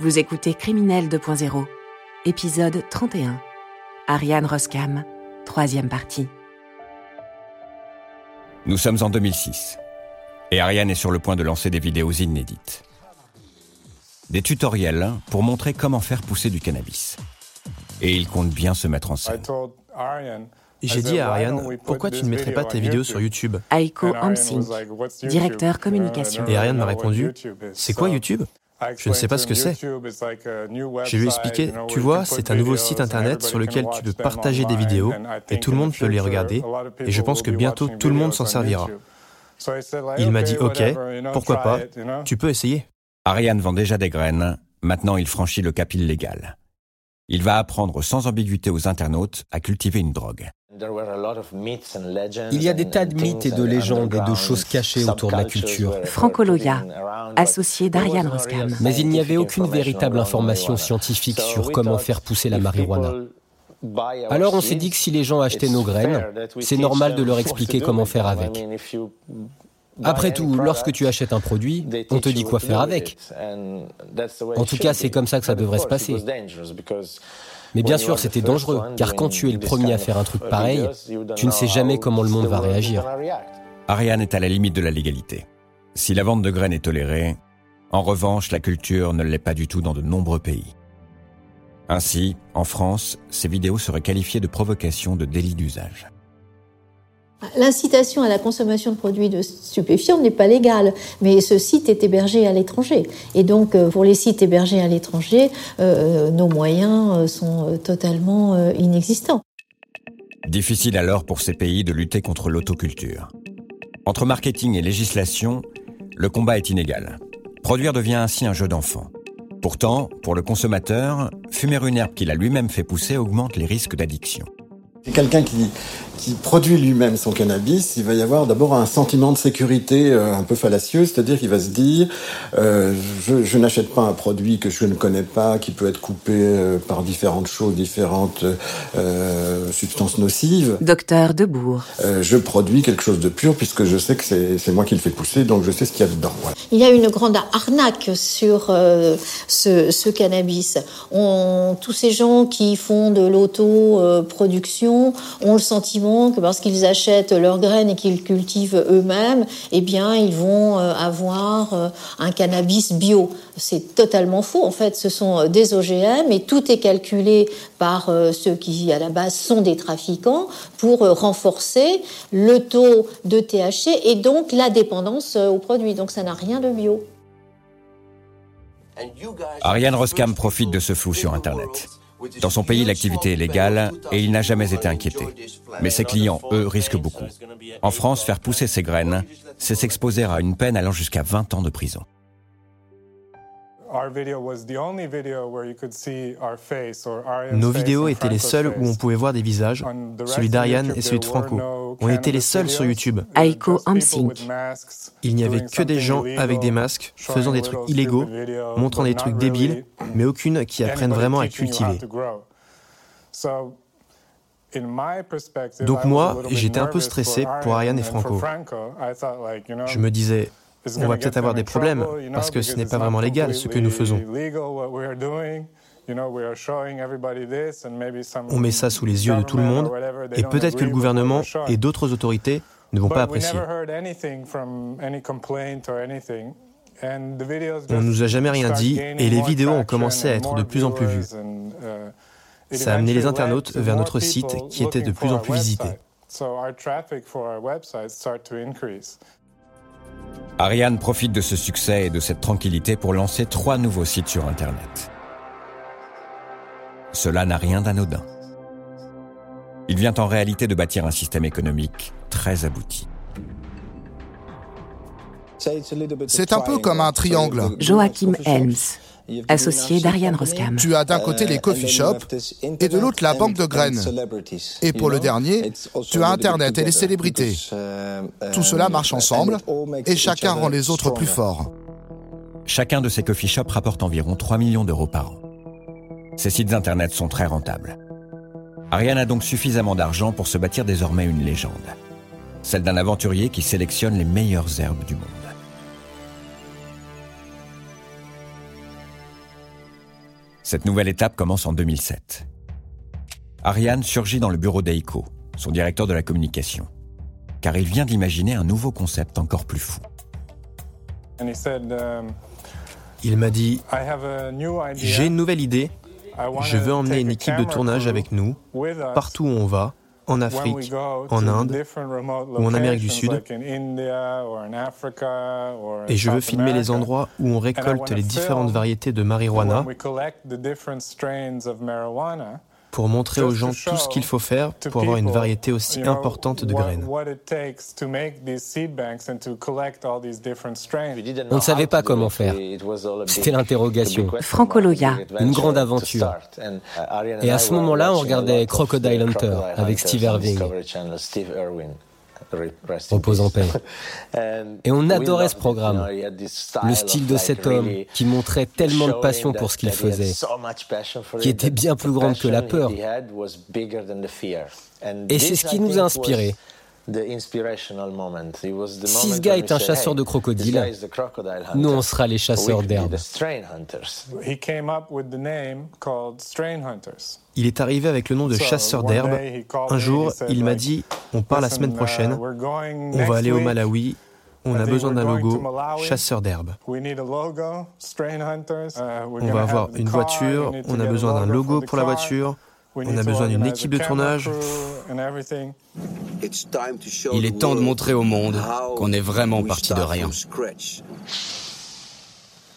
Vous écoutez Criminel 2.0, épisode 31. Ariane Roskam, troisième partie. Nous sommes en 2006 et Ariane est sur le point de lancer des vidéos inédites. Des tutoriels pour montrer comment faire pousser du cannabis. Et il compte bien se mettre en scène. J'ai dit à Ariane, pourquoi tu ne mettrais pas tes vidéos sur YouTube? Aiko Hamsink, directeur communication. Et Ariane m'a répondu, c'est quoi YouTube? Je ne sais pas ce que c'est. Je lui ai expliqué, tu vois, c'est un nouveau site internet sur lequel tu peux partager des vidéos et tout le monde peut les regarder et je pense que bientôt tout le monde s'en servira. Il m'a dit, ok, pourquoi pas, tu peux essayer. Ariane vend déjà des graines, maintenant il franchit le cap illégal. Il va apprendre sans ambiguïté aux internautes à cultiver une drogue. Il y a des tas de mythes et de légendes et de choses cachées autour de la culture. Franco Loya, associé d'Ariane Roskam. Mais il n'y avait aucune véritable information scientifique sur comment faire pousser la marijuana. Alors on s'est dit que si les gens achetaient nos graines, c'est normal de leur expliquer comment faire avec. Après tout, lorsque tu achètes un produit, on te dit quoi faire avec. En tout cas, c'est comme ça que ça devrait se passer. Mais bien sûr, c'était dangereux, car quand tu es le premier à faire un truc pareil, tu ne sais jamais comment le monde va réagir. Ariane est à la limite de la légalité. Si la vente de graines est tolérée, en revanche, la culture ne l'est pas du tout dans de nombreux pays. Ainsi, en France, ces vidéos seraient qualifiées de provocation de délit d'usage. L'incitation à la consommation de produits de stupéfiants n'est pas légale, mais ce site est hébergé à l'étranger. Et donc, euh, pour les sites hébergés à l'étranger, euh, nos moyens euh, sont totalement inexistants. Difficile alors pour ces pays de lutter contre l'autoculture. Entre marketing et législation, le combat est inégal. Produire devient ainsi un jeu d'enfant. Pourtant, pour le consommateur, fumer une herbe qu'il a lui-même fait pousser augmente les risques d'addiction. Quelqu'un qui, qui produit lui-même son cannabis, il va y avoir d'abord un sentiment de sécurité euh, un peu fallacieux, c'est-à-dire qu'il va se dire euh, je, je n'achète pas un produit que je ne connais pas, qui peut être coupé euh, par différentes choses, différentes euh, substances nocives. Docteur Debourg. Euh, je produis quelque chose de pur puisque je sais que c'est moi qui le fais pousser, donc je sais ce qu'il y a dedans. Voilà. Il y a une grande arnaque sur euh, ce, ce, cannabis. On, tous ces gens qui font de l'autoproduction ont le sentiment que parce qu'ils achètent leurs graines et qu'ils cultivent eux-mêmes, eh bien, ils vont euh, avoir euh, un cannabis bio. C'est totalement faux. En fait, ce sont euh, des OGM et tout est calculé par ceux qui, à la base, sont des trafiquants pour renforcer le taux de THC et donc la dépendance aux produits. Donc, ça n'a rien de bio. Ariane Roskam profite de ce flou sur Internet. Dans son pays, l'activité est légale et il n'a jamais été inquiété. Mais ses clients, eux, risquent beaucoup. En France, faire pousser ses graines, c'est s'exposer à une peine allant jusqu'à 20 ans de prison. Nos vidéos étaient les seules où on pouvait voir des visages. Celui d'Ariane et celui de Franco. On était les seuls sur YouTube. Aiko Hamsink. Il n'y avait que des gens avec des masques, faisant des trucs illégaux, montrant des trucs débiles, mais aucune qui apprennent vraiment à cultiver. Donc moi, j'étais un peu stressé pour Ariane et Franco. Je me disais, on va peut-être avoir des problèmes parce que ce n'est pas vraiment légal ce que nous faisons. On met ça sous les yeux de tout le monde et peut-être que le gouvernement et d'autres autorités ne vont pas apprécier. On ne nous a jamais rien dit et les vidéos ont commencé à être de plus en plus vues. Ça a amené les internautes vers notre site qui était de plus en plus visité. Ariane profite de ce succès et de cette tranquillité pour lancer trois nouveaux sites sur Internet. Cela n'a rien d'anodin. Il vient en réalité de bâtir un système économique très abouti. C'est un peu comme un triangle. Joachim Helms, associé d'Ariane Roskam. Tu as d'un côté les coffee shops et de l'autre la banque de graines. Et pour le dernier, tu as Internet et les célébrités. Tout cela marche ensemble et chacun rend les autres plus forts. Chacun de ces coffee shops rapporte environ 3 millions d'euros par an. Ces sites Internet sont très rentables. Ariane a donc suffisamment d'argent pour se bâtir désormais une légende. Celle d'un aventurier qui sélectionne les meilleures herbes du monde. Cette nouvelle étape commence en 2007. Ariane surgit dans le bureau d'Eiko, son directeur de la communication, car il vient d'imaginer un nouveau concept encore plus fou. Um, il m'a dit, j'ai une nouvelle idée, je veux emmener une équipe de tournage avec nous, partout où on va, en Afrique, en Inde ou en Amérique du Sud. Et je veux filmer les endroits où on récolte les différentes variétés de marijuana pour montrer aux gens tout ce qu'il faut faire pour avoir une variété aussi importante de graines. On ne savait pas comment faire. C'était l'interrogation. Franco Loya. Une grande aventure. Et à ce moment-là, on regardait Crocodile Hunter avec Steve Irving. Repose en paix. Et on adorait ce programme. Le style de cet homme qui montrait tellement de passion pour ce qu'il faisait, qui était bien plus grande que la peur. Et c'est ce qui nous a inspirés. Si ce gars est un chasseur de crocodiles, nous on sera les chasseurs d'herbes. Il est arrivé avec le nom de chasseur d'herbes. Un jour, il m'a dit, on part la semaine prochaine, uh, on va aller au Malawi, on a besoin d'un logo, chasseur d'herbes. Uh, on va avoir une voiture, on a besoin d'un logo pour la voiture, on a besoin d'une équipe de tournage. Il est temps de montrer au monde qu'on est vraiment parti de rien.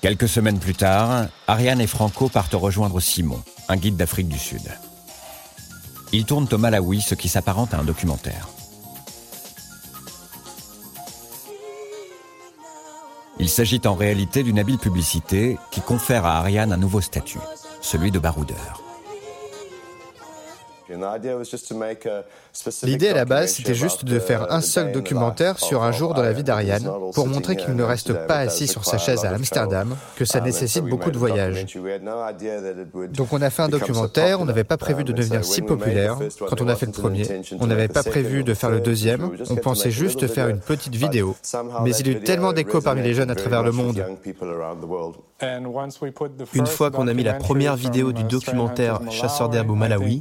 Quelques semaines plus tard, Ariane et Franco partent rejoindre Simon, un guide d'Afrique du Sud. Ils tournent au Malawi ce qui s'apparente à un documentaire. Il s'agit en réalité d'une habile publicité qui confère à Ariane un nouveau statut, celui de baroudeur. L'idée à la base, c'était juste de faire un seul documentaire sur un jour dans la vie d'Ariane pour montrer qu'il ne reste pas assis sur sa chaise à Amsterdam, que ça nécessite beaucoup de voyages. Donc on a fait un documentaire, on n'avait pas prévu de devenir si populaire. quand on a fait le premier, on n'avait pas prévu de faire le deuxième, on pensait juste faire une petite vidéo. Mais il y a eu tellement d'écho parmi les jeunes à travers le monde. Une fois qu'on a mis la première vidéo du documentaire Chasseur d'herbe au Malawi,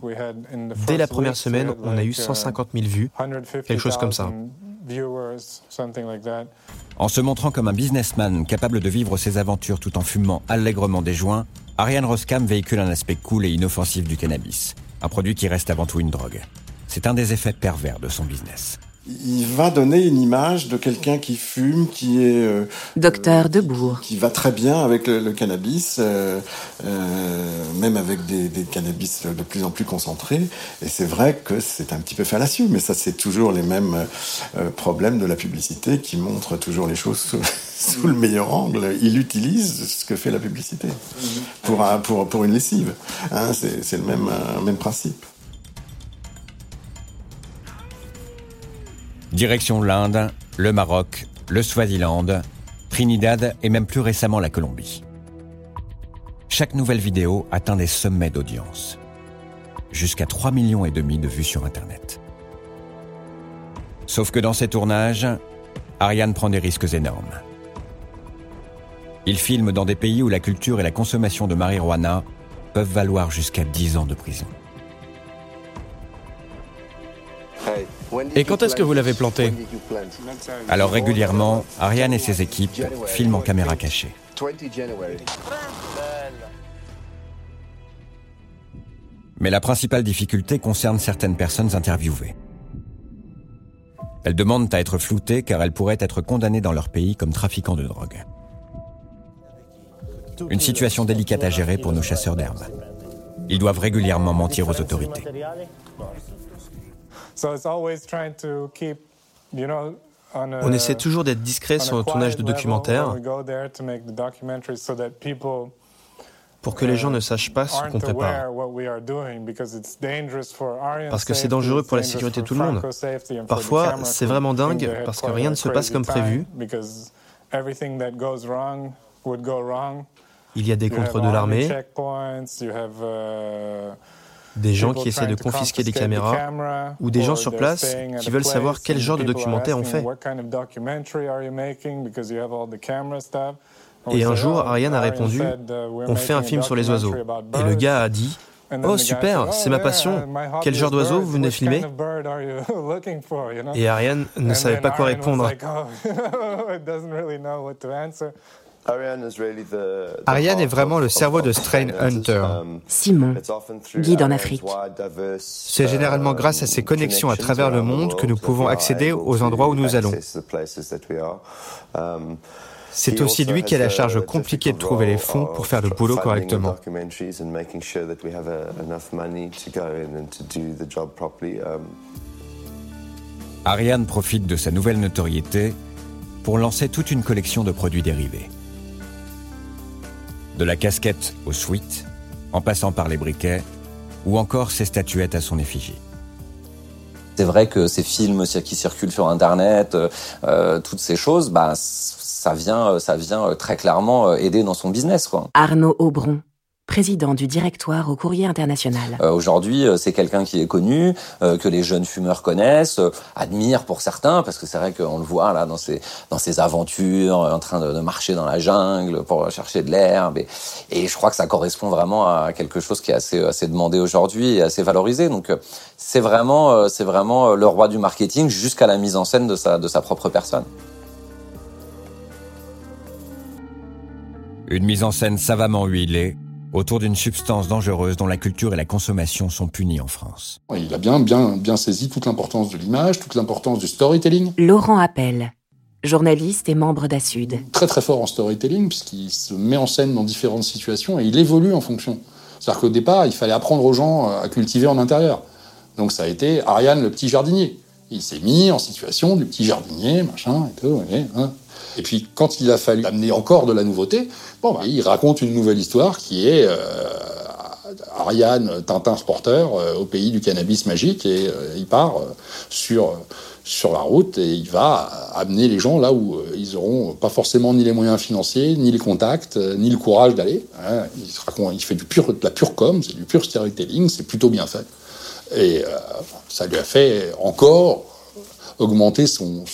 Dès la première semaine, on a eu 150 000 vues, quelque chose comme ça. En se montrant comme un businessman capable de vivre ses aventures tout en fumant allègrement des joints, Ariane Roskam véhicule un aspect cool et inoffensif du cannabis, un produit qui reste avant tout une drogue. C'est un des effets pervers de son business il va donner une image de quelqu'un qui fume, qui est euh, docteur Debourg, qui va très bien avec le, cannabis, euh, euh, même avec des, des, cannabis de plus en plus concentrés. Et c'est vrai que c'est un petit peu fallacieux, mais ça c'est toujours les mêmes euh, problèmes de la publicité qui montrent toujours les choses sous, sous, le meilleur angle. Il utilise ce que fait la publicité pour, pour, pour une lessive. Hein, c'est le même, même principe. Direction l'Inde, le Maroc, le Swaziland, Trinidad et même plus récemment la Colombie. Chaque nouvelle vidéo atteint des sommets d'audience. Jusqu'à 3 millions et demi de vues sur Internet. Sauf que dans ces tournages, Ariane prend des risques énormes. Il filme dans des pays où la culture et la consommation de marijuana peuvent valoir jusqu'à 10 ans de prison. Et quand est-ce que vous l'avez planté Alors régulièrement, Ariane et ses équipes filment en caméra cachée. Mais la principale difficulté concerne certaines personnes interviewées. Elles demandent à être floutées car elles pourraient être condamnées dans leur pays comme trafiquants de drogue. Une situation délicate à gérer pour nos chasseurs d'herbes. Ils doivent régulièrement mentir aux autorités. On essaie toujours d'être discret sur le tournage de documentaires pour que les gens ne sachent pas ce qu'on prépare. Parce que c'est dangereux pour la sécurité de tout le monde. Parfois, c'est vraiment dingue parce que rien ne se passe comme prévu. Il y a des contrôles de l'armée, des gens qui essaient de confisquer des caméras ou des gens sur place qui veulent savoir quel genre de documentaire on fait. Et un jour, Ariane a répondu On fait un film sur les oiseaux. Et le gars a dit Oh super, c'est ma passion. Quel genre d'oiseau vous venez filmer? Et Ariane ne savait pas quoi répondre. Ariane est vraiment le cerveau de Strain Hunter. Simon, guide en Afrique. C'est généralement grâce à ses connexions à travers le monde que nous pouvons accéder aux endroits où nous allons. C'est aussi lui qui a la charge compliquée de trouver les fonds pour faire le boulot correctement. Ariane profite de sa nouvelle notoriété pour lancer toute une collection de produits dérivés. De la casquette au sweat, en passant par les briquets, ou encore ses statuettes à son effigie. C'est vrai que ces films qui circulent sur Internet, euh, euh, toutes ces choses, bah, ça vient, ça vient très clairement aider dans son business. Quoi. Arnaud Aubron, président du directoire au Courrier International. Euh, Aujourd'hui, euh, c'est quelqu'un qui est connu, euh, que les jeunes fumeurs connaissent, euh, admirent pour certains, parce que c'est vrai qu'on le voit là dans ses dans ses aventures, en train de, de, marcher dans la jungle pour chercher de l'herbe. Et, et, je crois que ça correspond vraiment à quelque chose qui est assez assez demandé aujourd'hui et assez valorisé. Donc c'est vraiment c'est vraiment le roi du marketing jusqu'à la mise en scène de sa de sa propre personne. Une mise en scène savamment huilée autour d'une substance dangereuse dont la culture et la consommation sont punies en France. Il a bien, bien, bien saisi toute l'importance de l'image, toute l'importance du storytelling. Laurent Appel, journaliste et membre d'Assud. Très très fort en storytelling puisqu'il se met en scène dans différentes situations et il évolue en fonction. C'est-à-dire qu'au départ, il fallait apprendre aux gens à cultiver en intérieur. Donc ça a été Ariane le petit jardinier. Il s'est mis en situation du petit jardinier, machin, et tout. Et, hein. et puis quand il a fallu amener encore de la nouveauté, bon, bah, il raconte une nouvelle histoire qui est euh, Ariane, Tintin reporter, euh, au pays du cannabis magique, et euh, il part sur sur la route et il va amener les gens là où ils auront pas forcément ni les moyens financiers, ni les contacts, ni le courage d'aller. Hein. Il, fait de la pure com, c'est du pur storytelling, c'est plutôt bien fait. Et euh, ça lui a fait encore augmenter son,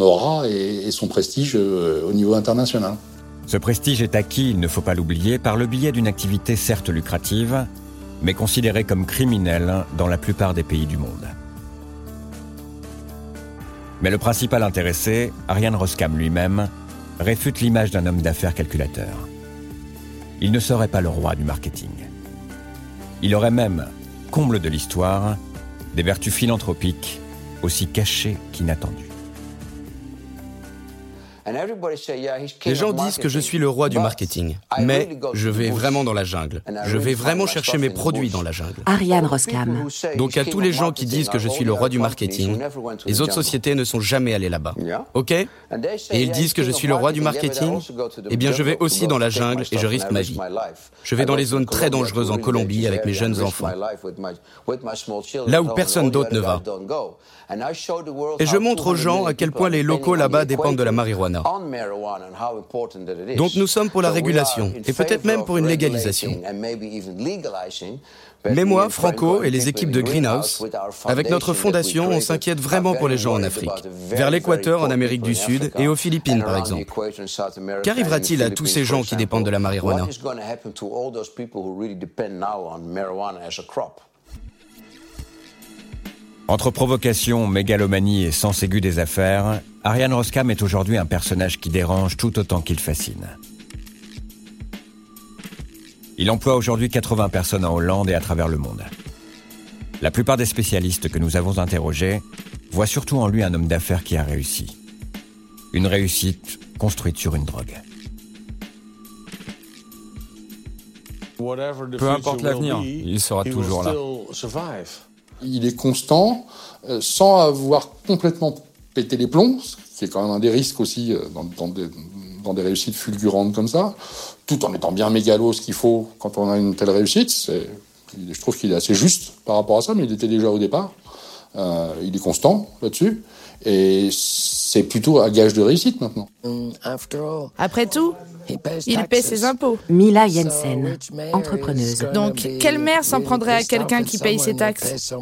aura et, et, son prestige euh, au niveau international. Ce prestige est acquis, il ne faut pas l'oublier, par le biais d'une activité certes lucrative, mais considérée comme criminelle dans la plupart des pays du monde. Mais le principal intéressé, Ariane Roskam lui-même, réfute l'image d'un homme d'affaires calculateur. Il ne serait pas le roi du marketing. Il aurait même, comble de l'histoire, des vertus philanthropiques aussi cachées qu'inattendues. Les gens disent que je suis le roi du marketing, mais je vais vraiment dans la jungle. Je vais vraiment chercher mes produits dans la jungle. Ariane Roskam. Donc à tous les gens qui disent que je suis le roi du marketing, les autres sociétés ne sont jamais allées là-bas. OK Et ils disent que je suis le roi du marketing Eh bien je vais aussi dans la jungle et je risque ma vie. Je vais dans les zones très dangereuses en Colombie avec mes jeunes enfants. Là où personne d'autre ne va. Et je montre aux gens à quel point les locaux là-bas dépendent de la marijuana. Donc nous sommes pour la régulation et peut-être même pour une légalisation. Mais moi, Franco et les équipes de Greenhouse, avec notre fondation, on s'inquiète vraiment pour les gens en Afrique, vers l'équateur en Amérique du Sud et aux Philippines par exemple. Qu'arrivera-t-il à tous ces gens qui dépendent de la marijuana? Entre provocation, mégalomanie et sens aigu des affaires, Ariane Roskam est aujourd'hui un personnage qui dérange tout autant qu'il fascine. Il emploie aujourd'hui 80 personnes en Hollande et à travers le monde. La plupart des spécialistes que nous avons interrogés voient surtout en lui un homme d'affaires qui a réussi. Une réussite construite sur une drogue. Peu importe l'avenir, il sera toujours là il est constant, euh, sans avoir complètement pété les plombs, ce qui est quand même un des risques aussi euh, dans, dans, des, dans, des, réussites fulgurantes comme ça, tout en étant bien mégalo ce qu'il faut quand on a une telle réussite. Je trouve qu'il est assez juste par rapport à ça, mais il était déjà au départ. Euh, il est constant là-dessus. Et c'est plutôt un gage de réussite maintenant. Après tout, il paie ses impôts. Mila Jensen, entrepreneuse. Donc, quelle mère s'en prendrait à quelqu'un qui paye ses taxes?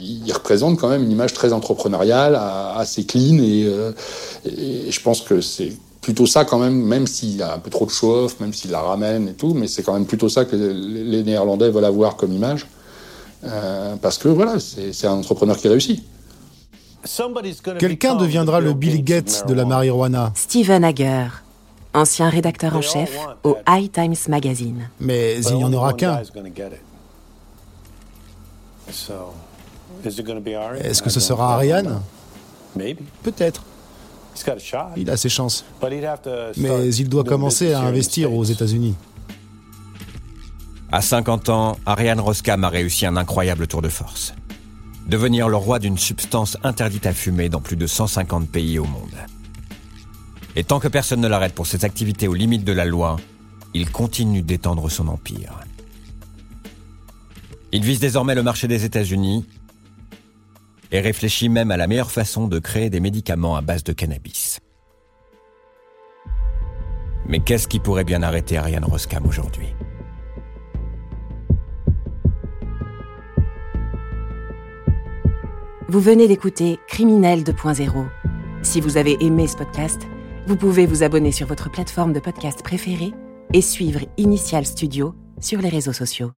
il représente quand même une image très entrepreneuriale, assez clean, et, euh, et je pense que c'est plutôt ça quand même, même s'il y a un peu trop de show-off, même s'il la ramène et tout, mais c'est quand même plutôt ça que les Néerlandais veulent avoir comme image. Euh, parce que voilà, c'est un entrepreneur qui réussit. Quelqu'un deviendra le Bill Gates de la marijuana. Steven Hager, ancien rédacteur en chef au High Times Magazine. Mais il n'y en aura qu'un. Est-ce que ce sera Ariane? Peut-être. Il a ses chances. Mais il doit commencer à investir aux États-Unis. À 50 ans, Ariane Roskam a réussi un incroyable tour de force. Devenir le roi d'une substance interdite à fumer dans plus de 150 pays au monde. Et tant que personne ne l'arrête pour ses activités aux limites de la loi, il continue d'étendre son empire. Il vise désormais le marché des États-Unis et réfléchit même à la meilleure façon de créer des médicaments à base de cannabis. Mais qu'est-ce qui pourrait bien arrêter Ariane Roskam aujourd'hui? Vous venez d'écouter Criminel 2.0. Si vous avez aimé ce podcast, vous pouvez vous abonner sur votre plateforme de podcast préférée et suivre Initial Studio sur les réseaux sociaux.